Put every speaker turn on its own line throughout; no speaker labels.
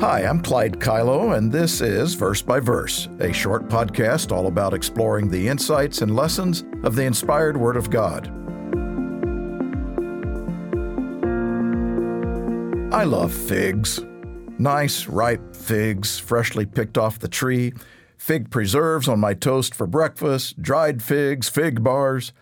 Hi, I'm Clyde Kilough, and this is Verse by Verse, a short podcast all about exploring the insights and lessons of the inspired Word of God. I love figs. Nice, ripe figs, freshly picked off the tree, fig preserves on my toast for breakfast, dried figs, fig bars.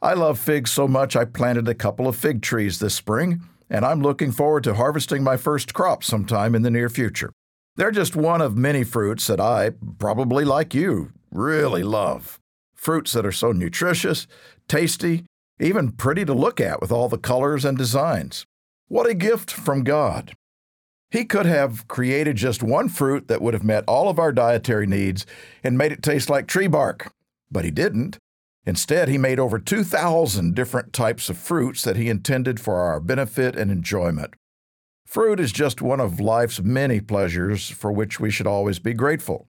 I love figs so much I planted a couple of fig trees this spring and I'm looking forward to harvesting my first crop sometime in the near future. They're just one of many fruits that I, probably like you, really love. Fruits that are so nutritious, tasty, even pretty to look at with all the colors and designs. What a gift from God! He could have created just one fruit that would have met all of our dietary needs and made it taste like tree bark, but He didn't. Instead, he made over 2,000 different types of fruits that he intended for our benefit and enjoyment. Fruit is just one of life's many pleasures for which we should always be grateful.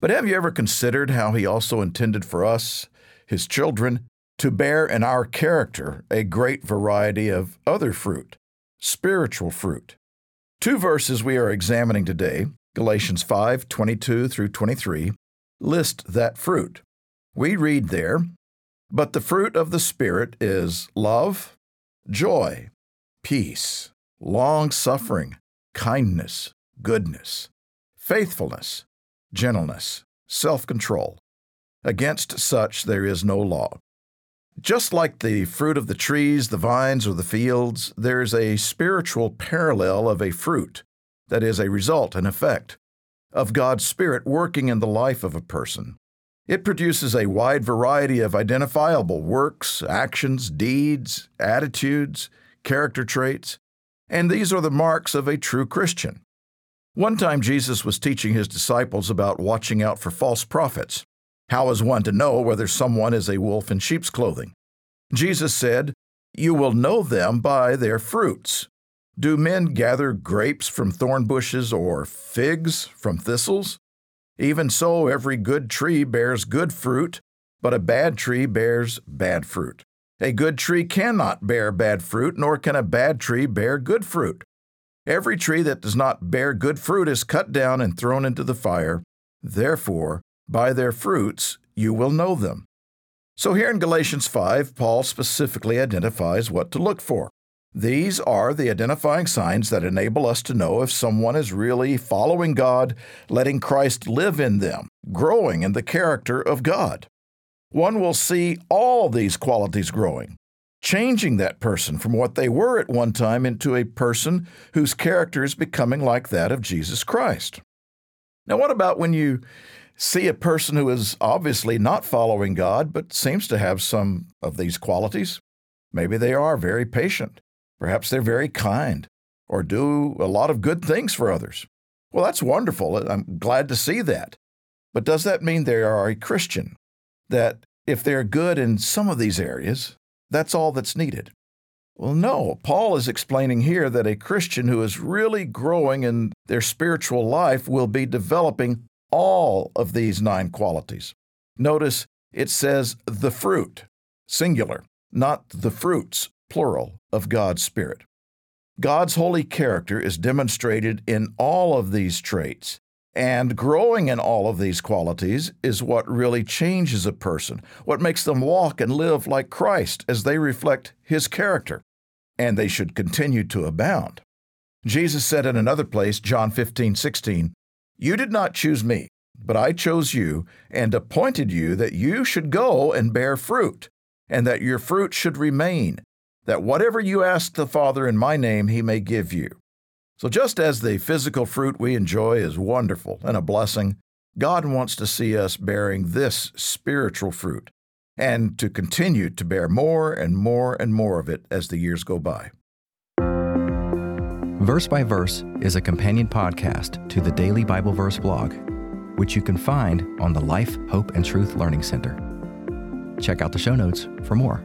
But have you ever considered how he also intended for us, his children, to bear in our character a great variety of other fruit, spiritual fruit? Two verses we are examining today, Galatians 5 22 through 23, list that fruit. We read there, but the fruit of the Spirit is love, joy, peace, long suffering, kindness, goodness, faithfulness, gentleness, self control. Against such there is no law. Just like the fruit of the trees, the vines, or the fields, there is a spiritual parallel of a fruit that is a result, an effect, of God's Spirit working in the life of a person. It produces a wide variety of identifiable works, actions, deeds, attitudes, character traits, and these are the marks of a true Christian. One time Jesus was teaching his disciples about watching out for false prophets. How is one to know whether someone is a wolf in sheep's clothing? Jesus said, You will know them by their fruits. Do men gather grapes from thorn bushes or figs from thistles? Even so, every good tree bears good fruit, but a bad tree bears bad fruit. A good tree cannot bear bad fruit, nor can a bad tree bear good fruit. Every tree that does not bear good fruit is cut down and thrown into the fire. Therefore, by their fruits you will know them. So, here in Galatians 5, Paul specifically identifies what to look for. These are the identifying signs that enable us to know if someone is really following God, letting Christ live in them, growing in the character of God. One will see all these qualities growing, changing that person from what they were at one time into a person whose character is becoming like that of Jesus Christ. Now, what about when you see a person who is obviously not following God but seems to have some of these qualities? Maybe they are very patient. Perhaps they're very kind or do a lot of good things for others. Well, that's wonderful. I'm glad to see that. But does that mean they are a Christian? That if they're good in some of these areas, that's all that's needed? Well, no. Paul is explaining here that a Christian who is really growing in their spiritual life will be developing all of these nine qualities. Notice it says the fruit, singular, not the fruits, plural, of God's Spirit. God's holy character is demonstrated in all of these traits, and growing in all of these qualities is what really changes a person, what makes them walk and live like Christ as they reflect His character, and they should continue to abound. Jesus said in another place, John 15, 16, You did not choose me, but I chose you and appointed you that you should go and bear fruit, and that your fruit should remain that whatever you ask the Father in my name, he may give you. So, just as the physical fruit we enjoy is wonderful and a blessing, God wants to see us bearing this spiritual fruit and to continue to bear more and more and more of it as the years go by.
Verse by Verse is a companion podcast to the Daily Bible Verse blog, which you can find on the Life, Hope, and Truth Learning Center. Check out the show notes for more.